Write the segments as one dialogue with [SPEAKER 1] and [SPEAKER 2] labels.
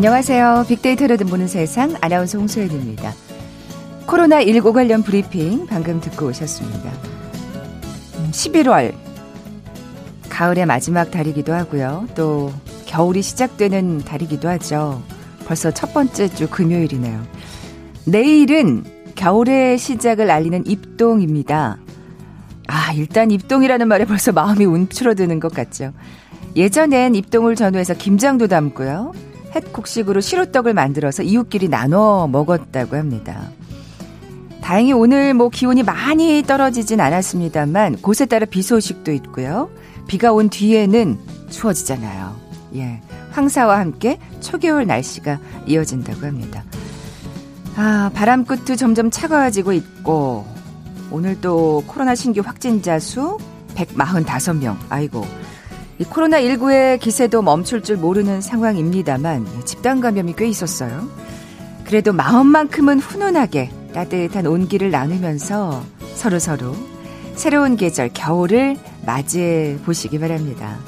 [SPEAKER 1] 안녕하세요. 빅데이터로 듣보는 세상 아나운서 홍소연입니다. 코로나19 관련 브리핑 방금 듣고 오셨습니다. 11월 가을의 마지막 달이기도 하고요. 또 겨울이 시작되는 달이기도 하죠. 벌써 첫 번째 주 금요일이네요. 내일은 겨울의 시작을 알리는 입동입니다. 아, 일단 입동이라는 말에 벌써 마음이 움츠러드는 것 같죠. 예전엔 입동을 전후해서 김장도 담고요. 햇국식으로 시루떡을 만들어서 이웃끼리 나눠 먹었다고 합니다. 다행히 오늘 뭐 기온이 많이 떨어지진 않았습니다만 곳에 따라 비 소식도 있고요. 비가 온 뒤에는 추워지잖아요. 예. 황사와 함께 초겨울 날씨가 이어진다고 합니다. 아, 바람 끝도 점점 차가워지고 있고 오늘 또 코로나 신규 확진자 수 145명. 아이고. 이 코로나19의 기세도 멈출 줄 모르는 상황입니다만 집단 감염이 꽤 있었어요. 그래도 마음만큼은 훈훈하게 따뜻한 온기를 나누면서 서로서로 새로운 계절 겨울을 맞이해 보시기 바랍니다.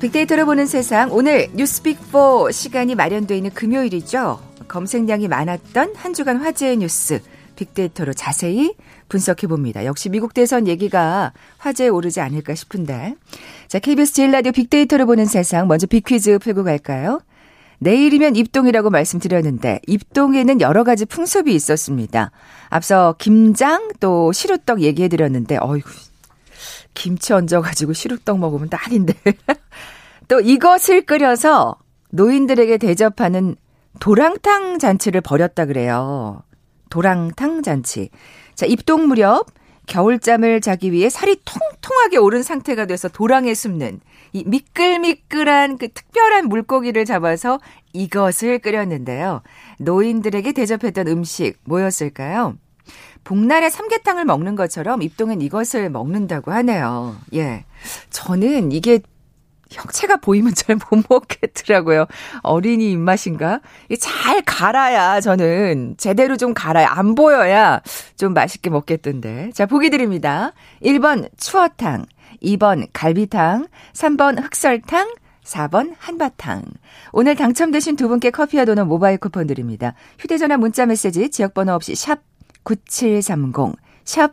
[SPEAKER 1] 빅데이터로 보는 세상 오늘 뉴스빅4 시간이 마련되어 있는 금요일이죠. 검색량이 많았던 한 주간 화제의 뉴스 빅데이터로 자세히 분석해 봅니다. 역시 미국 대선 얘기가 화제에 오르지 않을까 싶은데. 자, KBS 제일 라디오 빅데이터로 보는 세상 먼저 빅퀴즈 풀고 갈까요? 내일이면 입동이라고 말씀드렸는데 입동에는 여러 가지 풍습이 있었습니다. 앞서 김장 또 시루떡 얘기해 드렸는데 어이구 김치 얹어 가지고 시루떡 먹으면 딱인데. 또 이것을 끓여서 노인들에게 대접하는 도랑탕 잔치를 벌였다 그래요. 도랑탕 잔치. 자, 입동 무렵 겨울잠을 자기 위해 살이 통통하게 오른 상태가 돼서 도랑에 숨는 이 미끌미끌한 그 특별한 물고기를 잡아서 이것을 끓였는데요. 노인들에게 대접했던 음식 뭐였을까요? 복날에 삼계탕을 먹는 것처럼 입동은 이것을 먹는다고 하네요. 예. 저는 이게 형체가 보이면 잘 못 먹겠더라고요. 어린이 입맛인가? 잘 갈아야 저는 제대로 좀 갈아야 안 보여야 좀 맛있게 먹겠던데. 자, 보기 드립니다. 1번 추어탕, 2번 갈비탕, 3번 흑설탕, 4번 한바탕. 오늘 당첨되신 두 분께 커피와 도넛 모바일 쿠폰 드립니다. 휴대전화 문자 메시지 지역번호 없이 샵 9730, 샵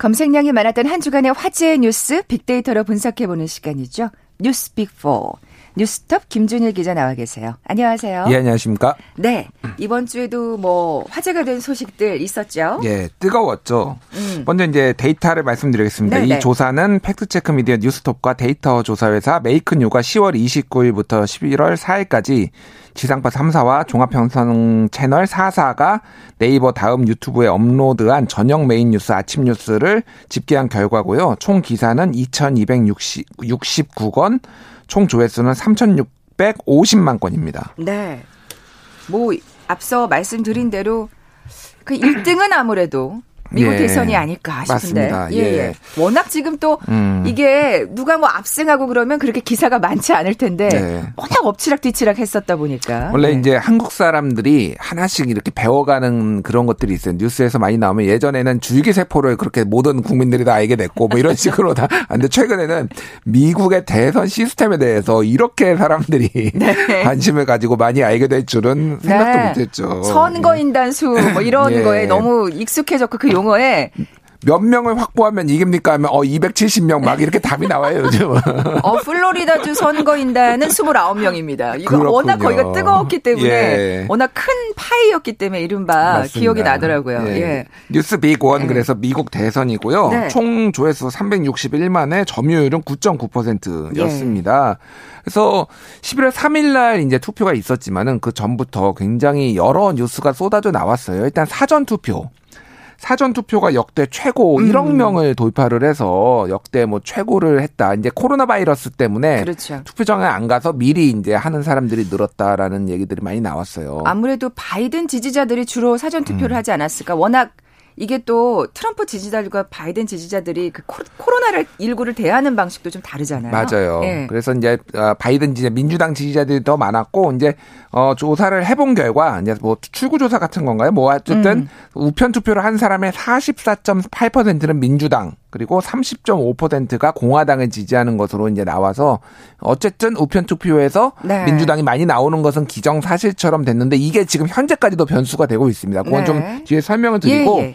[SPEAKER 1] 검색량이 많았던 한 주간의 화제의 뉴스 빅데이터로 분석해보는 시간이죠. 뉴스 빅4. 뉴스톱 김준일 기자 나와 계세요. 안녕하세요.
[SPEAKER 2] 예, 안녕하십니까?
[SPEAKER 1] 네. 이번 주에도 뭐 화제가 된 소식들 있었죠?
[SPEAKER 2] 예, 뜨거웠죠. 음. 먼저 이제 데이터를 말씀드리겠습니다. 네네. 이 네. 조사는 팩트체크 미디어 뉴스톱과 데이터 조사회사 메이크뉴가 10월 29일부터 11월 4일까지 지상파 3사와 종합편성 채널 4사가 네이버 다음 유튜브에 업로드한 저녁 메인 뉴스 아침 뉴스를 집계한 결과고요. 총 기사는 2,269건, 총 조회수는 3,650만 건입니다.
[SPEAKER 1] 네. 뭐 앞서 말씀드린 대로 그 1등은 아무래도 미국 예. 대선이 아닐까 싶은데. 맞습니다. 예, 예. 예. 워낙 지금 또 음. 이게 누가 뭐 압승하고 그러면 그렇게 기사가 많지 않을 텐데 네. 워낙 엎치락뒤치락 했었다 보니까.
[SPEAKER 2] 원래 네. 이제 한국 사람들이 하나씩 이렇게 배워가는 그런 것들이 있어요. 뉴스에서 많이 나오면 예전에는 줄기세포를 그렇게 모든 국민들이 다 알게 됐고 뭐 이런 식으로 다. 근데 최근에는 미국의 대선 시스템에 대해서 이렇게 사람들이 네. 관심을 가지고 많이 알게 될 줄은 생각도 네. 못했죠.
[SPEAKER 1] 선거인단 수 뭐 이런 예. 거에 너무 익숙해졌고 그 용어에
[SPEAKER 2] 몇 명을 확보하면 이깁니까 하면 어 270명 막 이렇게 답이 나와요 요즘.
[SPEAKER 1] 어 플로리다주 선거인단은 29명입니다. 이거 그렇군요. 워낙 거기가 뜨거웠기 때문에 예. 워낙 큰 파이였기 때문에 이른바 맞습니다. 기억이 나더라고요. 예. 예.
[SPEAKER 2] 뉴스 빅원 예. 그래서 미국 대선이고요. 네. 총 조회수 361만에 점유율은 9.9%였습니다. 그래서 11월 3일 날 이제 투표가 있었지만은 그 전부터 굉장히 여러 뉴스가 쏟아져 나왔어요. 일단 사전 투표 사전 투표가 역대 최고 음. 1억 명을 돌파를 해서 역대 뭐 최고를 했다. 이제 코로나 바이러스 때문에 그렇죠. 투표장에 안 가서 미리 이제 하는 사람들이 늘었다라는 얘기들이 많이 나왔어요.
[SPEAKER 1] 아무래도 바이든 지지자들이 주로 사전 투표를 음. 하지 않았을까? 워낙 이게 또 트럼프 지지자들과 바이든 지지자들이 그 코로나를 19를 대하는 방식도 좀 다르잖아요.
[SPEAKER 2] 맞아요. 네. 그래서 이제 어, 바이든 지지 민주당 지지자들이 더 많았고 이제 어 조사를 해본 결과 이제 뭐 출구 조사 같은 건가요? 뭐 어쨌든 음. 우편 투표를 한 사람의 44.8%는 민주당 그리고 30.5%가 공화당을 지지하는 것으로 이제 나와서 어쨌든 우편 투표에서 네. 민주당이 많이 나오는 것은 기정사실처럼 됐는데 이게 지금 현재까지도 변수가 되고 있습니다. 그건 네. 좀 뒤에 설명을 드리고 예, 예.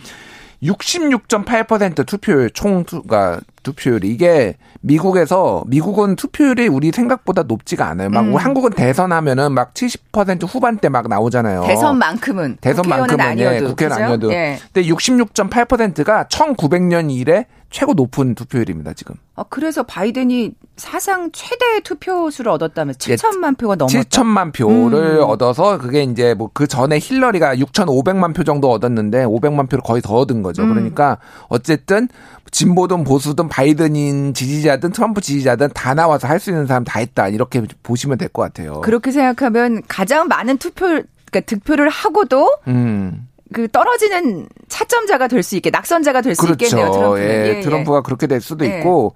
[SPEAKER 2] 66.8% 투표율 총 투가 투표율이 이게 미국에서 미국은 투표율이 우리 생각보다 높지가 않아요. 막 음. 한국은 대선 하면은 막 70% 후반대 막 나오잖아요.
[SPEAKER 1] 대선만큼은
[SPEAKER 2] 대선만큼은 아니어도, 예, 국회는 그죠? 아니어도. 예. 근데 66.8%가 1900년 이래 최고 높은 투표율입니다, 지금.
[SPEAKER 1] 아, 그래서 바이든이 사상 최대 투표수를 얻었다면 7천만 표가 넘었다.
[SPEAKER 2] 7천만 표를 음. 얻어서 그게 이제 뭐 그 전에 힐러리가 6,500만 표 정도 얻었는데 500만 표를 거의 더 얻은 거죠. 음. 그러니까 어쨌든 진보든 보수든 바이든인 지지자 든 트럼프 지지자든 다 나와서 할 수 있는 사람 다 했다. 이렇게 보시면 될 것 같아요.
[SPEAKER 1] 그렇게 생각하면 가장 많은 투표 그러니까 득표를 하고도 음. 그 떨어지는 차점자가 될 수 있게 낙선자가 될수 그렇죠. 있겠네요. 트럼프. 예,
[SPEAKER 2] 예, 트럼프가 그렇게 될 수도 예. 있고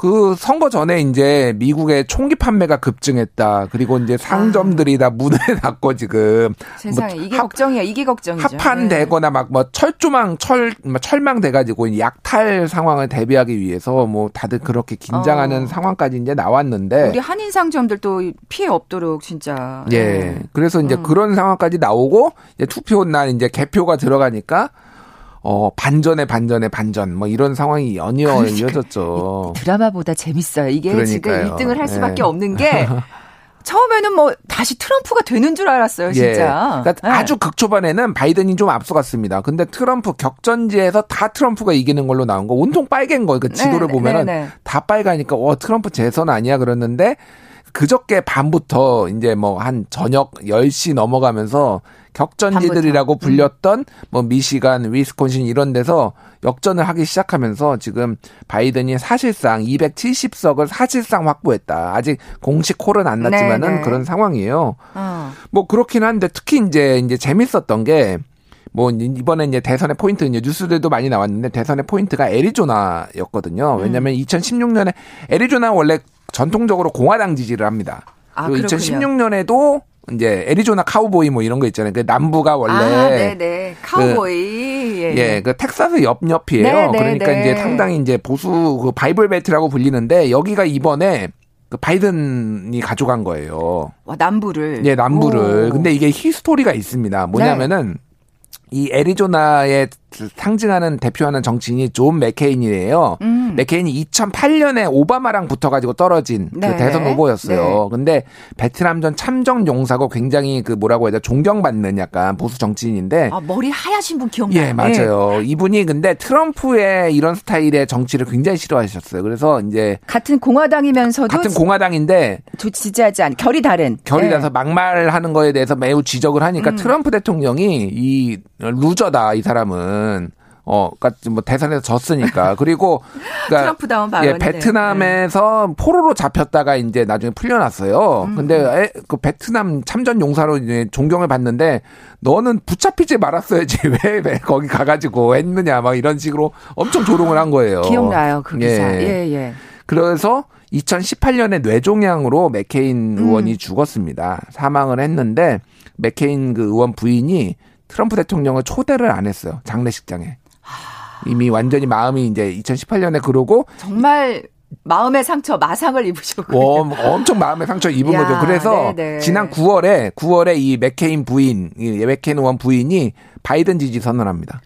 [SPEAKER 2] 그 선거 전에 이제 미국의 총기 판매가 급증했다. 그리고 이제 상점들이 아. 다 문을 닫고 지금
[SPEAKER 1] 세상에 뭐 이게 합, 걱정이야. 이게 걱정이죠.
[SPEAKER 2] 합판되거나 막뭐 철조망 철뭐 철망 돼 가지고 약탈 상황을 대비하기 위해서 뭐 다들 그렇게 긴장하는 어. 상황까지 이제 나왔는데
[SPEAKER 1] 우리 한인 상점들도 피해 없도록 진짜.
[SPEAKER 2] 예. 네. 그래서 이제 음. 그런 상황까지 나오고 이제 투표 날 이제 개표가 들어가니까 어, 반전에 반전에 반전, 뭐 이런 상황이 연이어 그러니까 이어졌죠.
[SPEAKER 1] 드라마보다 재밌어요. 이게 그러니까요. 지금 1등을 할 수밖에 네. 없는 게 처음에는 뭐 다시 트럼프가 되는 줄 알았어요, 예. 진짜.
[SPEAKER 2] 예. 그러니까 네. 아주 극초반에는 바이든이 좀 앞서갔습니다. 근데 트럼프 격전지에서 다 트럼프가 이기는 걸로 나온 거 온통 빨간 거. 그 지도를 네, 보면은 네, 네. 다 빨가니까 어 트럼프 재선 아니야 그랬는데 그저께 밤부터 이제 뭐 한 저녁 10시 넘어가면서 격전지들이라고. 불렸던 음. 뭐 미시간, 위스콘신 이런 데서 역전을 하기 시작하면서 지금 바이든이 사실상 270석을 사실상 확보했다. 아직 공식 콜은 안 났지만은 네네. 그런 상황이에요. 어. 뭐 그렇긴 한데 특히 이제 이제 재밌었던 게 뭐 이번에 이제 대선의 포인트 이제 뉴스들도 많이 나왔는데 대선의 포인트가 애리조나였거든요. 왜냐하면 음. 2016년에 애리조나 원래 전통적으로 공화당 지지를 합니다. 아, 그리고 2016년에도 이제 애리조나 카우보이 뭐 이런 거 있잖아요. 그 남부가 원래 아,
[SPEAKER 1] 네네. 카우보이
[SPEAKER 2] 그, 예, 예, 그 텍사스 옆 옆이에요. 네네, 그러니까 네. 이제 상당히 이제 보수 그 Bible Belt라고 불리는데 여기가 이번에 그 바이든이 가져간 거예요.
[SPEAKER 1] 와, 남부를.
[SPEAKER 2] 예, 남부를. 오. 근데 이게 history가 있습니다. 뭐냐면은 네. 이 애리조나의 상징하는 대표하는 정치인이 존 맥케인이에요. 음. 맥케인이 2008년에 오바마랑 붙어가지고 떨어진 그 네. 그 대선 후보였어요. 네. 근데 베트남 전 참전 용사고 굉장히 그 뭐라고 해야 돼 존경받는 약간 보수 정치인인데.
[SPEAKER 1] 아 머리 하얗신 분 기억나요?
[SPEAKER 2] 예 맞아요. 네. 이분이 근데 트럼프의 이런 스타일의 정치를 굉장히 싫어하셨어요. 그래서 이제
[SPEAKER 1] 같은 공화당이면서도
[SPEAKER 2] 같은 공화당인데
[SPEAKER 1] 지지하지 않 결이 다른
[SPEAKER 2] 결이 네. 나서 막말하는 거에 대해서 매우 지적을 하니까 음. 트럼프 대통령이 이 루저다 이 사람은 어, 그니까 뭐 대선에서 졌으니까. 그리고
[SPEAKER 1] 그러니까 트럼프 다운
[SPEAKER 2] 예, 베트남에서 네. 포로로 잡혔다가 이제 나중에 풀려났어요. 음. 근데 에, 그 베트남 참전 용사로 이제 존경을 받는데 너는 붙잡히지 말았어야지 왜, 왜 거기 가가지고 했느냐 막 이런 식으로 엄청 조롱을 한 거예요.
[SPEAKER 1] 기억나요 그 기사. 예, 예. 예.
[SPEAKER 2] 그래서 2018년에 뇌종양으로 맥케인 음. 의원이 음. 죽었습니다. 사망을 했는데 맥케인 그 의원 부인이 트럼프 대통령을 초대를 안 했어요. 장례식장에. 이미 완전히 마음이 이제 2018년에 그러고
[SPEAKER 1] 정말 마음의 상처 마상을 입으셨고
[SPEAKER 2] 어, 엄청 마음의 상처 입은 야, 거죠. 그래서 네네. 지난 9월에 9월에 이 맥케인 부인, 이 맥케인 의원 부인이 바이든 지지 선언합니다.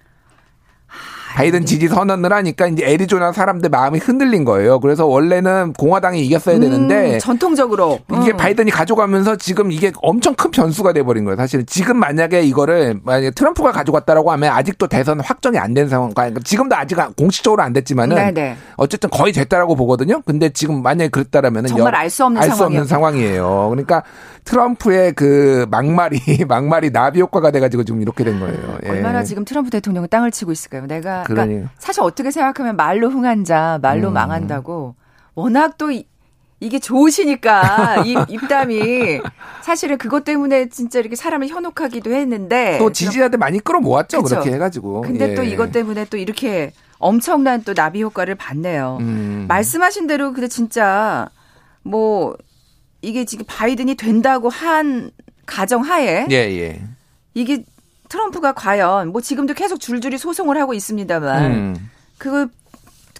[SPEAKER 2] 바이든 지지 선언을 하니까 이제 애리조나 사람들 마음이 흔들린 거예요. 그래서 원래는 공화당이 이겼어야 되는데
[SPEAKER 1] 음, 전통적으로
[SPEAKER 2] 이게 음. 바이든이 가져가면서 지금 이게 엄청 큰 변수가 돼 버린 거예요. 사실은 지금 만약에 이거를 만약에 트럼프가 가져갔다라고 하면 아직도 대선 확정이 안 된 상황. 그러니까 지금도 아직 공식적으로 안 됐지만은 네네. 어쨌든 거의 됐다라고 보거든요. 근데 지금 만약에 그랬다라면은
[SPEAKER 1] 정말 알 수 없는
[SPEAKER 2] 알 수 없는 상황이에요. 그러니까 트럼프의 그 막말이 막말이 나비 효과가 돼가지고 지금 이렇게 된 거예요.
[SPEAKER 1] 예. 얼마나 지금 트럼프 대통령은 땅을 치고 있을까요? 내가 그러니까 사실 어떻게 생각하면 말로 흥한 자, 말로 음. 망한다고 워낙 또 이, 이게 좋으시니까 이 입담이 사실은 그것 때문에 진짜 이렇게 사람을 현혹하기도 했는데
[SPEAKER 2] 또 지지자들 많이 끌어모았죠 그쵸? 그렇게 해가지고
[SPEAKER 1] 근데 예. 또 이것 때문에 또 이렇게 엄청난 또 나비 효과를 봤네요. 음. 말씀하신 대로 근데 진짜 뭐 이게 지금 바이든이 된다고 한 가정하에 예, 예. 이게 트럼프가 과연 뭐 지금도 계속 줄줄이 소송을 하고 있습니다만 음. 그걸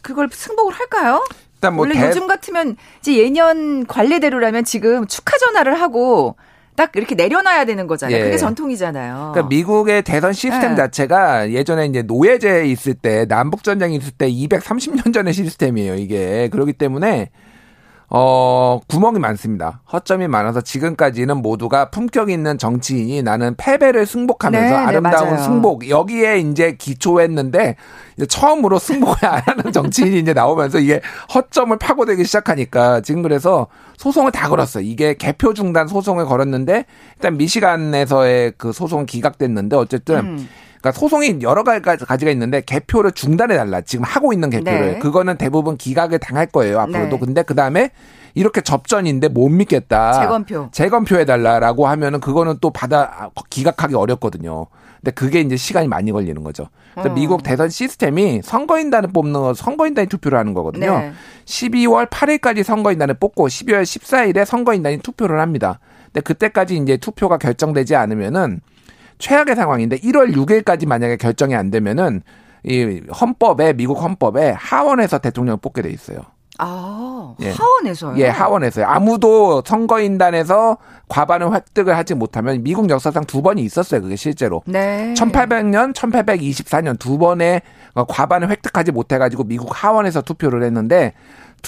[SPEAKER 1] 그걸 승복을 할까요? 일단 뭐 원래 대... 요즘 같으면 이제 예년 관례대로라면 지금 축하 전화를 하고 딱 이렇게 내려놔야 되는 거잖아요. 예. 그게 전통이잖아요.
[SPEAKER 2] 그러니까 미국의 대선 시스템 예. 자체가 예전에 이제 노예제 있을 때 남북 전쟁이 있을 때 230년 전의 시스템이에요. 이게 그렇기 때문에 어, 구멍이 많습니다. 허점이 많아서 지금까지는 모두가 품격 있는 정치인이 나는 패배를 승복하면서 네, 네 아름다운 네, 승복 여기에 이제 기초했는데 이제 처음으로 승복을 안 하는 정치인이 이제 나오면서 이게 허점을 파고들기 시작하니까 지금 그래서 소송을 다 걸었어요. 이게 개표 중단 소송을 걸었는데 일단 미시간에서의 그 소송은 기각됐는데 어쨌든 음. 그러니까 소송이 여러 가지가 있는데 개표를 중단해 달라. 지금 하고 있는 개표를. 네. 그거는 대부분 기각을 당할 거예요. 앞으로도. 네. 근데 그다음에 이렇게 접전인데 못 믿겠다.
[SPEAKER 1] 재검표.
[SPEAKER 2] 재검표 해달라라고 하면은 그거는 또 받아 기각하기 어렵거든요. 근데 그게 이제 시간이 많이 걸리는 거죠. 그래서 어. 미국 대선 시스템이 선거인단을 뽑는 거, 선거인단이 투표를 하는 거거든요. 네. 12월 8일까지 선거인단을 뽑고 12월 14일에 선거인단이 투표를 합니다. 근데 그때까지 이제 투표가 결정되지 않으면은 최악의 상황인데 1월 6일까지 만약에 결정이 안 되면은 이 헌법에 미국 헌법에 하원에서 대통령을 뽑게 돼 있어요.
[SPEAKER 1] 아, 예. 하원에서요?
[SPEAKER 2] 예, 하원에서요. 아무도 선거인단에서 과반을 획득을 하지 못하면 미국 역사상 두 번이 있었어요. 그게 실제로. 네. 1800년, 1824년 두 번의 과반을 획득하지 못해가지고 미국 하원에서 투표를 했는데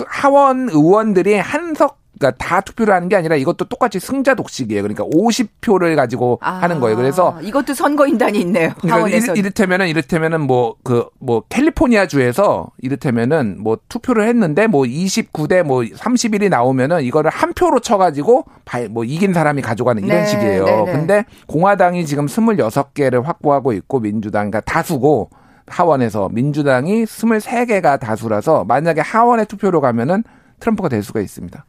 [SPEAKER 2] 하원 의원들이 한석 그러니까 다 투표를 하는 게 아니라 이것도 똑같이 승자 독식이에요. 그러니까 50표를 가지고 아, 하는 거예요. 그래서
[SPEAKER 1] 이것도 선거인단이 있네요. 그러니까
[SPEAKER 2] 이를테면은 이를테면은 뭐 그뭐 그 뭐 캘리포니아 주에서 이를테면은 뭐 투표를 했는데 뭐 29대 뭐 31이 나오면은 이거를 한 표로 쳐 가지고 뭐 이긴 사람이 가져가는 이런 네, 식이에요. 네, 네. 근데 공화당이 지금 26개를 확보하고 있고 민주당 그러니까 다수고 하원에서 민주당이 23개가 다수라서 만약에 하원에 투표로 가면은 트럼프가 될 수가 있습니다.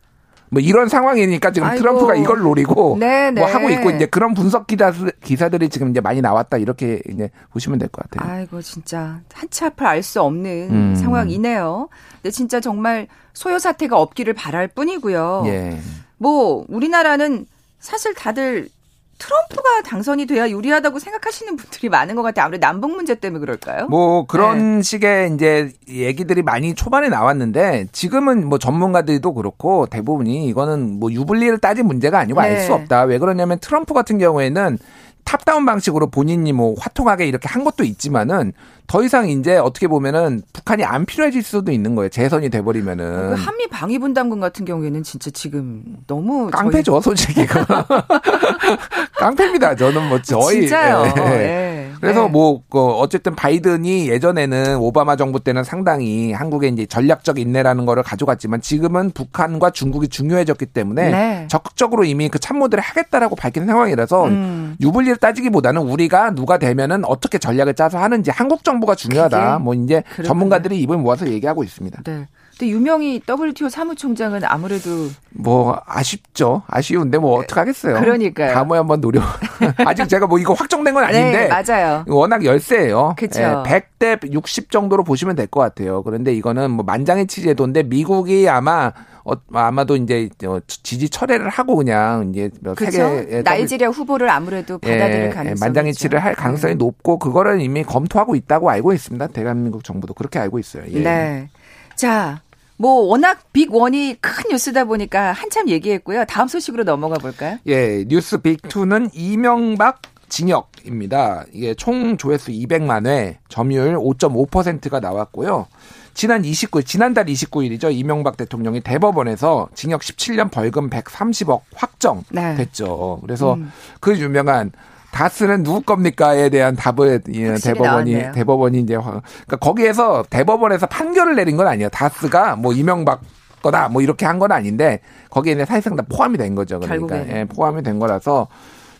[SPEAKER 2] 뭐 이런 상황이니까 지금 아이고. 트럼프가 이걸 노리고 네네. 뭐 네. 하고 있고 이제 그런 분석 기사 기사들이 지금 이제 많이 나왔다 이렇게 이제 보시면 될 것 같아요.
[SPEAKER 1] 아이고 진짜 한치 앞을 알 수 없는 음. 상황이네요. 근데 진짜 정말 소요 사태가 없기를 바랄 뿐이고요. 예. 뭐 우리나라는 사실 다들 트럼프가 당선이 돼야 유리하다고 생각하시는 분들이 많은 것 같아요. 아무래도 남북 문제 때문에 그럴까요?
[SPEAKER 2] 뭐 그런 네. 식의 이제 얘기들이 많이 초반에 나왔는데 지금은 뭐 전문가들도 그렇고 대부분이 이거는 뭐 유불리를 따진 문제가 아니고 네. 알수 없다. 왜 그러냐면 트럼프 같은 경우에는 탑다운 방식으로 본인이 뭐 화통하게 이렇게 한 것도 있지만은 더 이상 이제 어떻게 보면은 북한이 안 필요해질 수도 있는 거예요. 재선이 돼버리면은.
[SPEAKER 1] 그 한미 방위분담금 같은 경우에는 진짜 지금 너무
[SPEAKER 2] 깡패죠, 저희... 솔직히. 깡패입니다. 저는 뭐 저희.
[SPEAKER 1] 진짜요. 예. 네.
[SPEAKER 2] 그래서 네. 뭐 그 어쨌든 바이든이 예전에는 오바마 정부 때는 상당히 한국의 이제 전략적 인내라는 거를 가져갔지만 지금은 북한과 중국이 중요해졌기 때문에 네. 적극적으로 이미 그 참모들을 하겠다라고 밝힌 상황이라서 음. 유불리를 따지기보다는 우리가 누가 되면은 어떻게 전략을 짜서 하는지 한국 정 정보가 중요하다. 뭐 이제 그렇구나. 전문가들이 입을 모아서 얘기하고 있습니다.
[SPEAKER 1] 네. 근데 유명희 WTO 사무총장은 아무래도
[SPEAKER 2] 뭐 아쉽죠. 아쉬운데 뭐 어떡하겠어요.
[SPEAKER 1] 그러니까요.
[SPEAKER 2] 다음에 한번 노력. 아직 제가 뭐 이거 확정된 건 아닌데.
[SPEAKER 1] 네, 맞아요.
[SPEAKER 2] 워낙 열세예요. 그렇죠. 예, 100대 60 정도로 보시면 될 것 같아요. 그런데 이거는 뭐 만장일치 제도인데 미국이 아마 어, 아마도 이제 지지 철회를 하고 그냥 이제
[SPEAKER 1] 그렇죠? 세계 나이지리아 후보를 아무래도 받아들일 예, 가능성이
[SPEAKER 2] 만장일치를 할 가능성이 네. 높고 그거를 이미 검토하고 있다고 알고 있습니다. 대한민국 정부도 그렇게 알고 있어요. 예.
[SPEAKER 1] 네. 자, 뭐 워낙 빅 원이 큰 뉴스다 보니까 한참 얘기했고요. 다음 소식으로 넘어가 볼까요?
[SPEAKER 2] 예, 뉴스 빅 2는 이명박 징역입니다. 이게 총 조회수 200만 회, 점유율 5.5%가 나왔고요. 지난 29일, 지난달 29일이죠. 이명박 대통령이 대법원에서 징역 17년 벌금 130억 확정됐죠. 네. 그래서 음. 그 유명한 다스는 누구 겁니까에 대한 답을 예, 대법원이 나왔네요. 대법원이 이제 그러니까 거기에서 대법원에서 판결을 내린 건 아니에요. 다스가 뭐 이명박 거다 뭐 이렇게 한 건 아닌데 거기에 는 사실상 다 포함이 된 거죠. 그러니까 예, 포함이 된 거라서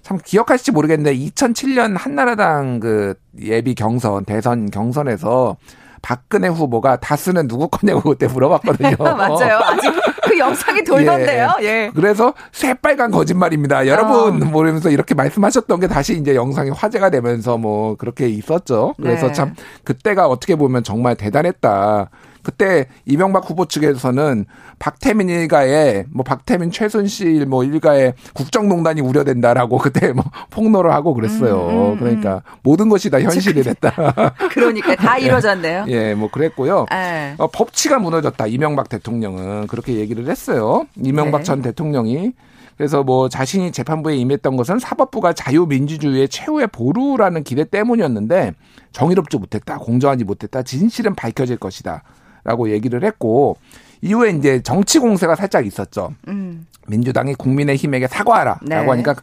[SPEAKER 2] 참 기억하실지 모르겠는데 2007년 한나라당 그 예비 경선 대선 경선에서 박근혜 후보가 다스는 누구 거냐고 그때 물어봤거든요.
[SPEAKER 1] 맞아요. 아직 그 영상이 돌던데요. 예. 예.
[SPEAKER 2] 그래서 새빨간 거짓말입니다. 여러분 어. 모르면서 이렇게 말씀하셨던 게 다시 이제 영상이 화제가 되면서 뭐 그렇게 있었죠. 그래서 네. 참 그때가 어떻게 보면 정말 대단했다. 그때 이명박 후보 측에서는 박태민 일가에 뭐 박태민 최순실 뭐 일가에 국정농단이 우려된다라고 그때 뭐 폭로를 하고 그랬어요. 음, 음, 음. 그러니까 모든 것이 다 현실이 됐다.
[SPEAKER 1] 그러니까 다 이루어졌네요.
[SPEAKER 2] 예, 뭐 그랬고요. 네. 어, 법치가 무너졌다. 이명박 대통령은 그렇게 얘기를 했어요. 이명박 네. 전 대통령이 그래서 뭐 자신이 재판부에 임했던 것은 사법부가 자유민주주의의 최후의 보루라는 기대 때문이었는데 정의롭지 못했다, 공정하지 못했다, 진실은 밝혀질 것이다. 라고 얘기를 했고 이후에 이제 정치 공세가 살짝 있었죠. 음. 민주당이 국민의힘에게 사과하라라고 네. 하니까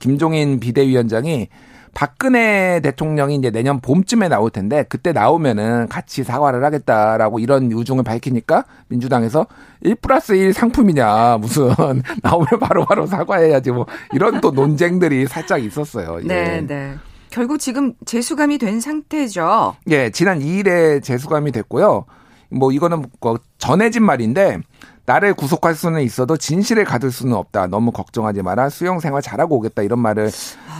[SPEAKER 2] 김종인 비대위원장이 박근혜 대통령이 이제 내년 봄쯤에 나올 텐데 그때 나오면은 같이 사과를 하겠다라고 이런 유중을 밝히니까 민주당에서 1 플러스 1 상품이냐 무슨 나오면 바로바로 바로 사과해야지 뭐 이런 또 논쟁들이 살짝 있었어요.
[SPEAKER 1] 네, 예. 네. 결국 지금 재수감이 된 상태죠.
[SPEAKER 2] 예, 지난 2일에 재수감이 됐고요. 뭐 이거는 뭐 전해진 말인데 나를 구속할 수는 있어도 진실을 가둘 수는 없다. 너무 걱정하지 마라. 수영 생활 잘하고 오겠다. 이런 말을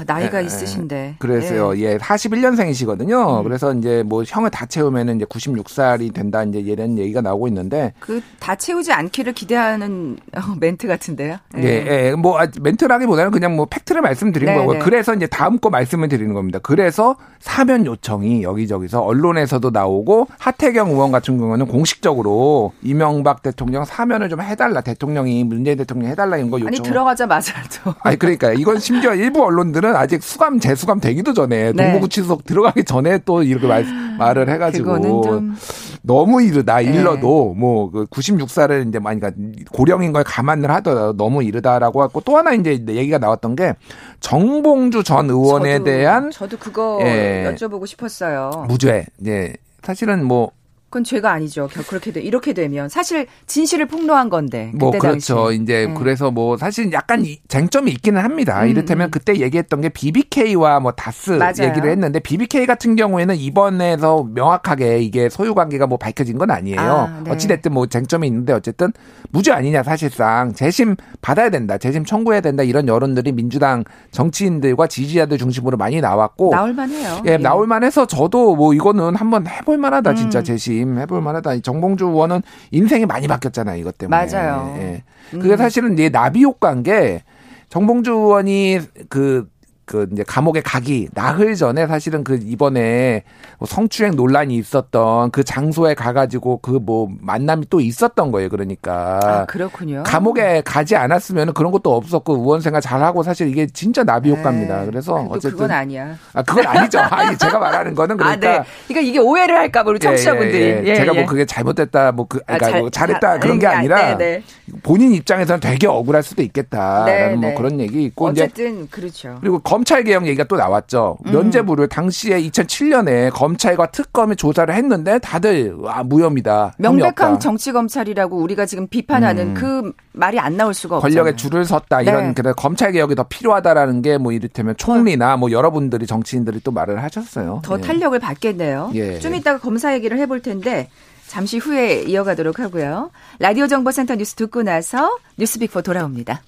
[SPEAKER 1] 아, 나이가 에, 있으신데.
[SPEAKER 2] 그래서요. 예. 예, 41년생이시거든요. 음. 그래서 이제 뭐 형을 다 채우면은 이제 96살이 된다. 이제 이런 얘기가 나오고 있는데
[SPEAKER 1] 그 다 채우지 않기를 기대하는 어, 멘트 같은데요.
[SPEAKER 2] 예, 예. 예. 뭐 아, 멘트라기보다는 그냥 뭐 팩트를 말씀드린 네, 거고. 네. 그래서 이제 다음 거 말씀을 드리는 겁니다. 그래서 사면 요청이 여기저기서 언론에서도 나오고 하태경 의원 같은 경우는 공식적으로 이명박 대통령 사면 답변을 좀 해달라 대통령이 문재인 대통령 해달라 이런 거 요청.
[SPEAKER 1] 아니 들어가자마자도.
[SPEAKER 2] 아니 그러니까 이건 심지어 일부 언론들은 아직 수감 재수감 되기도 전에 네. 동부구치소 들어가기 전에 또 이렇게 말, 말을 해가지고 좀... 너무 이르다 네. 일러도 네. 뭐 96살을 그 이제 많이 그러니까 고령인 걸 감안을 하더라도 너무 이르다라고 하고 또 하나 이제 얘기가 나왔던 게 정봉주 전 의원에
[SPEAKER 1] 저도,
[SPEAKER 2] 대한
[SPEAKER 1] 저도 그거 예, 여쭤보고 싶었어요.
[SPEAKER 2] 무죄. 예. 사실은 뭐
[SPEAKER 1] 그건 죄가 아니죠. 그렇게 돼 이렇게 되면 사실 진실을 폭로한 건데.
[SPEAKER 2] 뭐 그렇죠. 당시에. 이제 네. 그래서 뭐 사실 약간 쟁점이 있기는 합니다. 음, 이를테면 음. 그때 얘기했던 게 BBK와 뭐 다스 맞아요. 얘기를 했는데 BBK 같은 경우에는 이번에서 명확하게 이게 소유 관계가 뭐 밝혀진 건 아니에요. 아, 네. 어찌 됐든 뭐 쟁점이 있는데 어쨌든 무죄 아니냐 사실상 재심 받아야 된다. 재심 청구해야 된다. 이런 여론들이 민주당 정치인들과 지지자들 중심으로 많이 나왔고
[SPEAKER 1] 나올 만해요.
[SPEAKER 2] 예, 예. 나올 만해서 저도 뭐 이거는 한번 해볼 만하다. 진짜 음. 재심 팀 해볼 만하다. 정봉주 의원은 인생이 많이 바뀌었잖아요. 이것 때문에.
[SPEAKER 1] 맞아요.
[SPEAKER 2] 예. 그게 음. 사실은 이제 나비 효과인 게 정봉주 의원이 그 그 이제 감옥에 가기 나흘 전에 사실은 그 이번에 뭐 성추행 논란이 있었던 그 장소에 가가지고 그 뭐 만남이 또 있었던 거예요. 그러니까
[SPEAKER 1] 아, 그렇군요.
[SPEAKER 2] 감옥에 가지 않았으면 그런 것도 없었고 의원 생활 잘하고 사실 이게 진짜 나비 효과입니다. 네. 그래서 어쨌든
[SPEAKER 1] 그건 아니야.
[SPEAKER 2] 아 그건 아니죠. 아니 제가 말하는 거는 그러니까 아, 네.
[SPEAKER 1] 그러니까 이게 오해를 할까 봐 우리 청취자분들이 예,
[SPEAKER 2] 예, 예. 제가 뭐 예. 그게 잘못됐다 뭐그 아, 그러니까 아, 잘, 뭐 잘했다 그런 게 아니라 네, 네. 본인 입장에서는 되게 억울할 수도 있겠다라는 네, 뭐 그런 얘기 있고
[SPEAKER 1] 어쨌든 그렇죠.
[SPEAKER 2] 그리고 검찰 개혁 얘기가 또 나왔죠. 음. 면제부를 당시에 2007년에 검찰과 특검이 조사를 했는데 다들 아 무혐의다.
[SPEAKER 1] 명백한 정치 검찰이라고 우리가 지금 비판하는 음. 그 말이 안 나올 수가 없죠.
[SPEAKER 2] 권력에 줄을 섰다 이런 네. 그래 검찰 개혁이 더 필요하다라는 게 뭐 이를테면 총리나 뭐 여러분들이 정치인들이 또 말을 하셨어요.
[SPEAKER 1] 더 예. 탄력을 받겠네요. 예. 좀 이따가 검사 얘기를 해볼 텐데 잠시 후에 이어가도록 하고요. 라디오 정보센터 뉴스 듣고 나서 뉴스 빅포 돌아옵니다.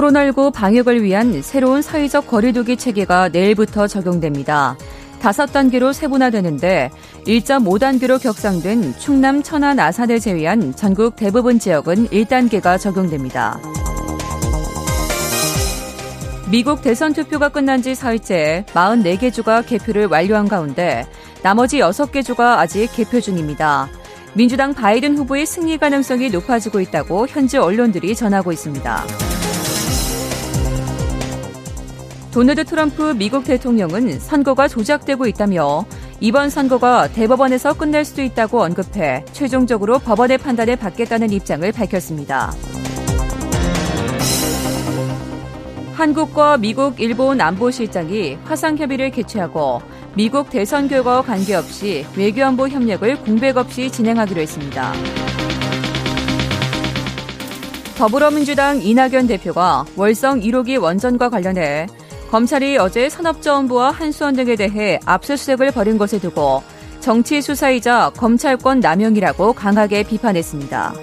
[SPEAKER 1] 코로나19 방역을 위한 새로운 사회적 거리두기 체계가 내일부터 적용됩니다. 다섯 단계로 세분화되는데 1.5단계로 격상된 충남, 천안, 아산을 제외한 전국 대부분 지역은 1단계가 적용됩니다. 미국 대선 투표가 끝난 지 사흘째 44개 주가 개표를 완료한 가운데 나머지 6개 주가 아직 개표 중입니다.
[SPEAKER 3] 민주당 바이든 후보의 승리 가능성이 높아지고 있다고 현지 언론들이 전하고 있습니다. 도널드 트럼프 미국 대통령은 선거가 조작되고 있다며 이번 선거가 대법원에서 끝날 수도 있다고 언급해 최종적으로 법원의 판단을 받겠다는 입장을 밝혔습니다. 한국과 미국, 일본 안보실장이 화상협의를 개최하고 미국 대선 결과와 관계없이 외교안보 협력을 공백 없이 진행하기로 했습니다. 더불어민주당 이낙연 대표가 월성 1호기 원전과 관련해 검찰이 어제 산업자원부와 한수원 등에 대해 압수수색을 벌인 것에 두고 정치 수사이자 검찰권 남용이라고 강하게 비판했습니다.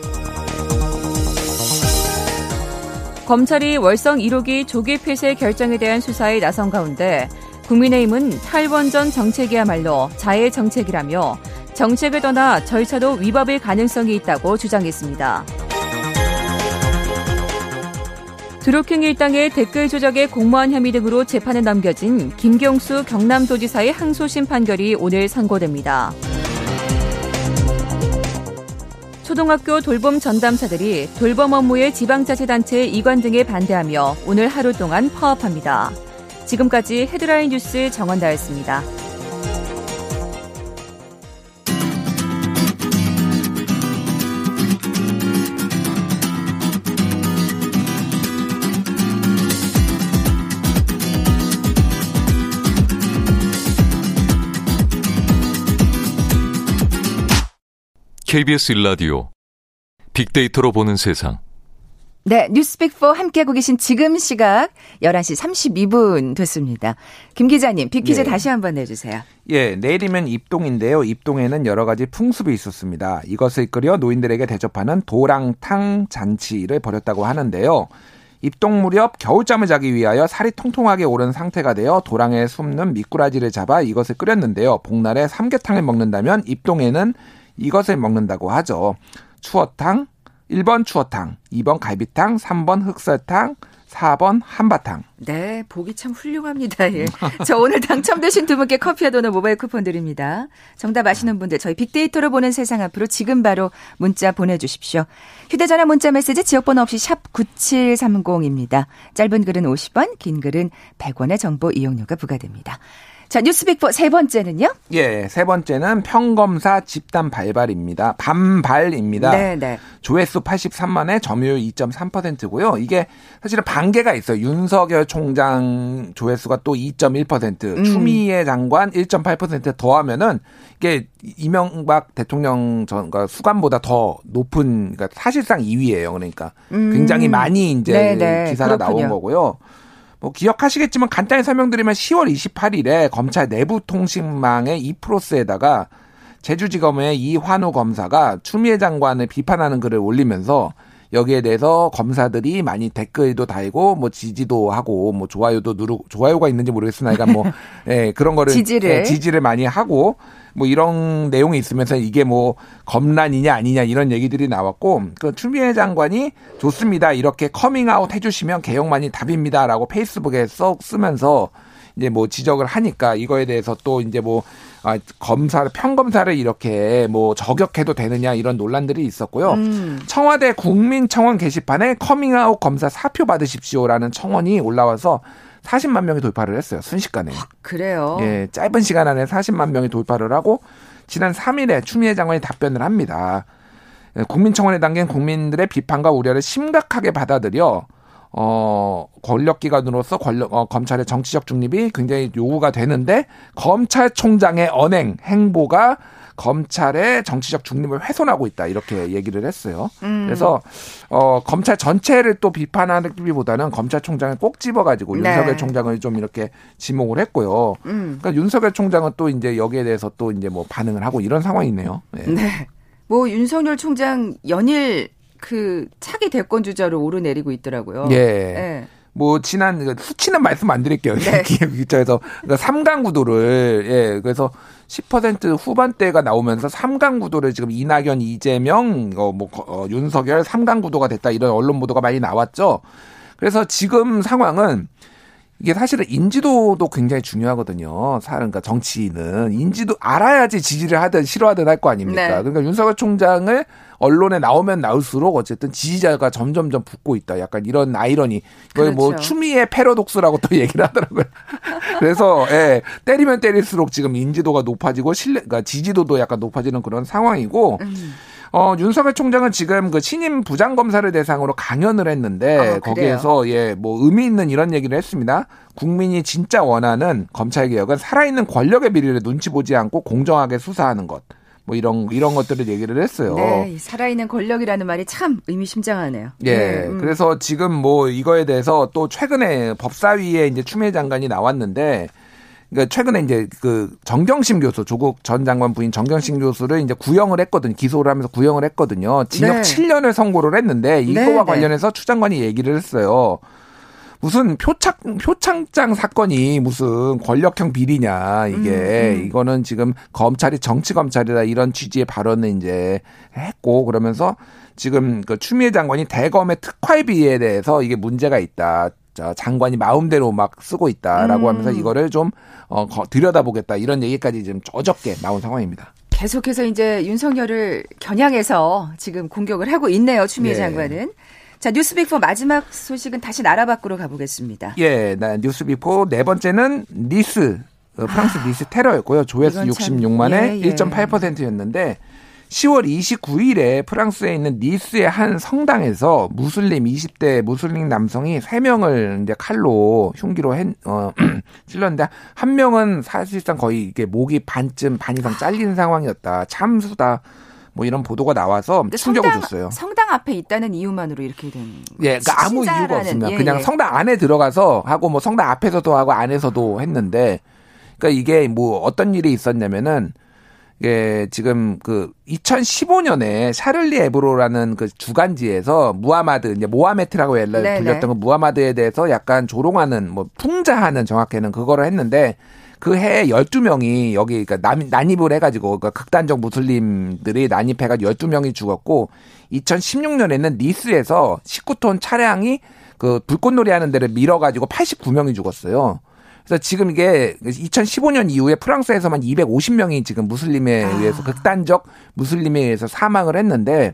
[SPEAKER 3] 검찰이 월성 1호기 조기 폐쇄 결정에 대한 수사에 나선 가운데 국민의힘은 탈원전 정책이야말로 자해 정책이라며 정책을 떠나 절차도 위법일 가능성이 있다고 주장했습니다. 드루킹 일당의 댓글 조작의 공모한 혐의 등으로 재판에 넘겨진 김경수 경남도지사의 항소심 판결이 오늘 선고됩니다. 초등학교 돌봄 전담사들이 돌봄 업무의 지방자치단체 이관 등에 반대하며 오늘 하루 동안 파업합니다. 지금까지 헤드라인 뉴스 정원다였습니다.
[SPEAKER 4] KBS 일라디오 빅데이터로 보는 세상
[SPEAKER 1] 네, 뉴스빅4 함께하고 계신 지금 시각 11시 32분 됐습니다. 김 기자님, 빅퀴즈 예. 다시 한번 내주세요.
[SPEAKER 2] 예, 내일이면 입동인데요. 입동에는 여러 가지 풍습이 있었습니다. 이것을 이끌어 노인들에게 대접하는 도랑탕 잔치를 벌였다고 하는데요. 입동 무렵 겨울잠을 자기 위하여 살이 통통하게 오른 상태가 되어 도랑에 숨는 미꾸라지를 잡아 이것을 끓였는데요. 복날에 삼계탕을 먹는다면 입동에는 이것을 먹는다고 하죠. 추어탕, 1번 추어탕, 2번 갈비탕, 3번 흑설탕, 4번 한바탕.
[SPEAKER 1] 네, 보기 참 훌륭합니다. 예. 자, 오늘 당첨되신 두 분께 커피와 도넛 모바일 쿠폰 드립니다. 정답 아시는 분들 저희 빅데이터로 보는 세상 앞으로 지금 바로 문자 보내주십시오. 휴대전화 문자 메시지 지역번호 없이 샵 9730입니다. 짧은 글은 50원, 긴 글은 100원의 정보 이용료가 부과됩니다. 자, 뉴스빅포 세 번째는요?
[SPEAKER 2] 예, 세 번째는 평검사 집단 발발입니다. 반발입니다. 네, 네. 조회수 83만에 점유율 2.3%고요. 이게 사실은 반개가 있어요. 윤석열 총장 조회수가 또 2.1%, 음. 추미애 장관 1.8% 더하면은 이게 이명박 대통령 전 그러니까 수감보다 더 높은 그러니까 사실상 2위예요. 그러니까 음. 굉장히 많이 이제 네네, 네. 기사가 그렇군요. 나온 거고요. 뭐 기억하시겠지만 간단히 설명드리면 10월 28일에 검찰 내부 통신망의 이프로스에다가 제주지검의 이환우 검사가 추미애 장관을 비판하는 글을 올리면서 여기에 대해서 검사들이 많이 댓글도 달고 뭐 지지도 하고 뭐 좋아요도 누르고 좋아요가 있는지 모르겠으나 그러니까 뭐 예, 그런 거를
[SPEAKER 1] 지지를 예,
[SPEAKER 2] 지지를 많이 하고 뭐 이런 내용이 있으면서 이게 뭐 검란이냐 아니냐 이런 얘기들이 나왔고 그 추미애 장관이 좋습니다. 이렇게 커밍아웃 해주시면 개혁만이 답입니다라고 페이스북에 써 쓰면서 이제 뭐 지적을 하니까 이거에 대해서 또 이제 뭐 아, 검사를 평검사를 이렇게 뭐 저격해도 되느냐 이런 논란들이 있었고요. 음. 청와대 국민청원 게시판에 커밍아웃 검사 사표 받으십시오라는 청원이 올라와서 40만 명이 돌파를 했어요. 순식간에. 아,
[SPEAKER 1] 그래요?
[SPEAKER 2] 예, 짧은 시간 안에 40만 명이 돌파를 하고 지난 3일에 추미애 장관이 답변을 합니다. 예, 국민청원에 담긴 국민들의 비판과 우려를 심각하게 받아들여 어, 권력기관으로서 권력, 어, 검찰의 정치적 중립이 굉장히 요구가 되는데 검찰총장의 언행, 행보가 검찰의 정치적 중립을 훼손하고 있다 이렇게 얘기를 했어요. 음. 그래서 어 검찰 전체를 또 비판하기보다는 검찰총장을 꼭 집어가지고 네. 윤석열 총장을 좀 이렇게 지목을 했고요. 음. 그러니까 윤석열 총장은 또 이제 여기에 대해서 또 이제 뭐 반응을 하고 이런 상황이네요.
[SPEAKER 1] 네. 네. 뭐 윤석열 총장 연일 그 차기 대권 주자로 오르내리고 있더라고요.
[SPEAKER 2] 예. 네. 뭐 지난 그 수치는 말씀 안 드릴게요. 네. 기자에서 그러니까 3강 구도를 예 그래서 10% 후반대가 나오면서 3강 구도를 지금 이낙연, 이재명, 어, 뭐 어, 윤석열 3강 구도가 됐다 이런 언론 보도가 많이 나왔죠. 그래서 지금 상황은 이게 사실은 인지도도 굉장히 중요하거든요. 사람, 그러니까 정치인은 인지도 알아야지 지지를 하든 싫어하든 할 거 아닙니까? 네. 그러니까 윤석열 총장을 언론에 나오면 나올수록 어쨌든 지지자가 점점점 붙고 있다. 약간 이런 아이러니. 뭐 그렇죠. 뭐 추미애 패러독스라고 또 얘기를 하더라고요. 그래서 예, 때리면 때릴수록 지금 인지도가 높아지고 신뢰, 그러니까 지지도도 약간 높아지는 그런 상황이고. 음. 어, 윤석열 총장은 지금 그 신임 부장검사를 대상으로 강연을 했는데 아, 거기에서 예, 뭐 의미 있는 이런 얘기를 했습니다. 국민이 진짜 원하는 검찰 개혁은 살아있는 권력의 비리를 눈치 보지 않고 공정하게 수사하는 것. 뭐 이런 이런 것들을 얘기를 했어요.
[SPEAKER 1] 네, 살아있는 권력이라는 말이 참 의미심장하네요.
[SPEAKER 2] 예, 네, 음. 그래서 지금 뭐 이거에 대해서 또 최근에 법사위에 이제 추미애 장관이 나왔는데 그러니까 최근에 이제 그 정경심 교수 조국 전 장관 부인 정경심 교수를 이제 구형을 했거든요. 기소를 하면서 구형을 했거든요. 징역 네. 7년을 선고를 했는데 이거와 네, 네. 관련해서 추 장관이 얘기를 했어요. 무슨 표창 표창장 사건이 무슨 권력형 비리냐 이게 음, 음. 이거는 지금 검찰이 정치 검찰이다 이런 취지의 발언을 이제 했고 그러면서 지금 그 추미애 장관이 대검의 특활비에 대해서 이게 문제가 있다. 장관이 마음대로 막 쓰고 있다라고 음. 하면서 이거를 좀 어, 들여다보겠다 이런 얘기까지 좀 쪼적게 나온 상황입니다.
[SPEAKER 1] 계속해서 이제 윤석열을 겨냥해서 지금 공격을 하고 있네요. 추미애 네. 장관은. 자, 뉴스빅포 마지막 소식은 다시 나라 밖으로 가보겠습니다.
[SPEAKER 2] 예, 나 뉴스빅포 네 번째는 니스, 어, 프랑스 아, 니스 테러였고요. 조회수 66만에 예, 예. 1.8%였는데 10월 29일에 프랑스에 있는 니스의 한 성당에서 무슬림 20대 무슬림 남성이 3명을 이제 칼로 흉기로 했, 어, 찔렀는데 한 명은 사실상 거의 이게 목이 반쯤 반 이상 잘린 상황이었다. 참수다. 뭐 이런 보도가 나와서 충격을
[SPEAKER 1] 성당,
[SPEAKER 2] 줬어요.
[SPEAKER 1] 성당 앞에 있다는 이유만으로 이렇게 된.
[SPEAKER 2] 예, 그러니까 아무 이유가 없습니다. 예, 그냥 예. 성당 안에 들어가서 하고 뭐 성당 앞에서도 하고 안에서도 했는데, 그러니까 이게 뭐 어떤 일이 있었냐면은 예, 지금 그 2015년에 샤를리 에브로라는 그 주간지에서 무하마드 이제 모하메트라고 불렸던 그 무하마드에 대해서 약간 조롱하는 뭐 풍자하는 정확히는 그거를 했는데 그 해에 12명이 여기 그러니까 난, 난입을 해 가지고 그러니까 극단적 무슬림들이 난입해 가지고 12명이 죽었고 2016년에는 니스에서 19톤 차량이 그 불꽃놀이 하는 데를 밀어 가지고 89명이 죽었어요. 그래서 지금 이게 2015년 이후에 프랑스에서만 250명이 지금 무슬림에 아. 의해서 극단적 무슬림에 의해서 사망을 했는데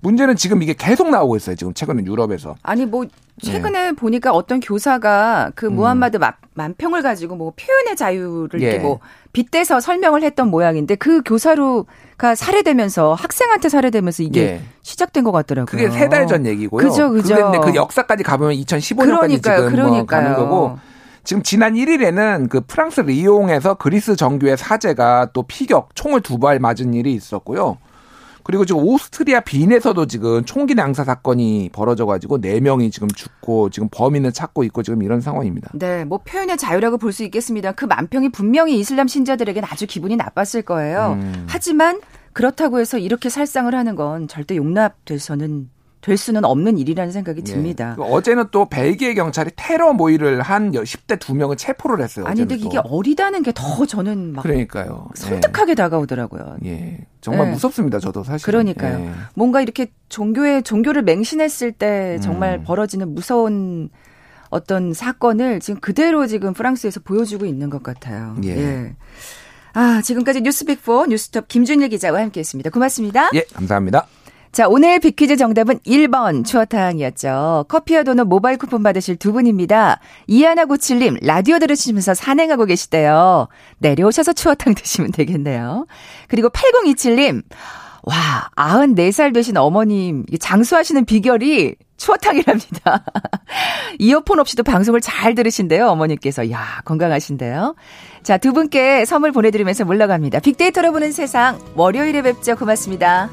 [SPEAKER 2] 문제는 지금 이게 계속 나오고 있어요. 지금 최근에 유럽에서.
[SPEAKER 1] 아니 뭐 최근에 네. 보니까 어떤 교사가 그 음. 무함마드 음. 만평을 가지고 뭐 표현의 자유를 예. 뭐 빗대서 설명을 했던 모양인데 그 교사로가 살해되면서 학생한테 살해되면서 이게 예. 시작된 것 같더라고요.
[SPEAKER 2] 그게 세 달 전 얘기고요.
[SPEAKER 1] 그죠, 그죠.
[SPEAKER 2] 근데 그 역사까지 가보면 2015년까지 그러니까요, 지금 그러니까요. 뭐 가는 거고 지금 지난 1일에는 그 프랑스 리옹에서 그리스 정교의 사제가 또 피격 총을 두 발 맞은 일이 있었고요. 그리고 지금 오스트리아 빈에서도 지금 총기 낭사 사건이 벌어져가지고 네 명이 지금 죽고 지금 범인을 찾고 있고 지금 이런 상황입니다.
[SPEAKER 1] 네, 뭐 표현의 자유라고 볼 수 있겠습니다. 그 만평이 분명히 이슬람 신자들에게는 아주 기분이 나빴을 거예요. 음. 하지만 그렇다고 해서 이렇게 살상을 하는 건 절대 용납돼서는 될 수는 없는 일이라는 생각이 예. 듭니다.
[SPEAKER 2] 예. 어제는 또 벨기에 경찰이 테러 모의를 한 10대 두 명을 체포를 했어요.
[SPEAKER 1] 아니 근데 이게 어리다는 게 더 저는 막
[SPEAKER 2] 그러니까요.
[SPEAKER 1] 섬뜩하게 예. 다가오더라고요.
[SPEAKER 2] 예. 정말 예. 무섭습니다. 저도 사실.
[SPEAKER 1] 그러니까요. 예. 뭔가 이렇게 종교에 종교를 맹신했을 때 정말 음. 벌어지는 무서운 어떤 사건을 지금 그대로 지금 프랑스에서 보여주고 있는 것 같아요. 예. 예. 아, 지금까지 뉴스 빅4 뉴스톱 김준일 기자와 함께 했습니다. 고맙습니다.
[SPEAKER 2] 예, 감사합니다.
[SPEAKER 1] 자, 오늘 빅퀴즈 정답은 1번 추어탕이었죠. 커피와 도넛 모바일 쿠폰 받으실 두 분입니다. 이하나97님, 라디오 들으시면서 산행하고 계시대요. 내려오셔서 추어탕 드시면 되겠네요. 그리고 8027님, 와, 94살 되신 어머님, 장수하시는 비결이 추어탕이랍니다. 이어폰 없이도 방송을 잘 들으신대요, 어머님께서. 야 건강하신데요. 자, 두 분께 선물 보내드리면서 물러갑니다. 빅데이터로 보는 세상, 월요일에 뵙죠. 고맙습니다.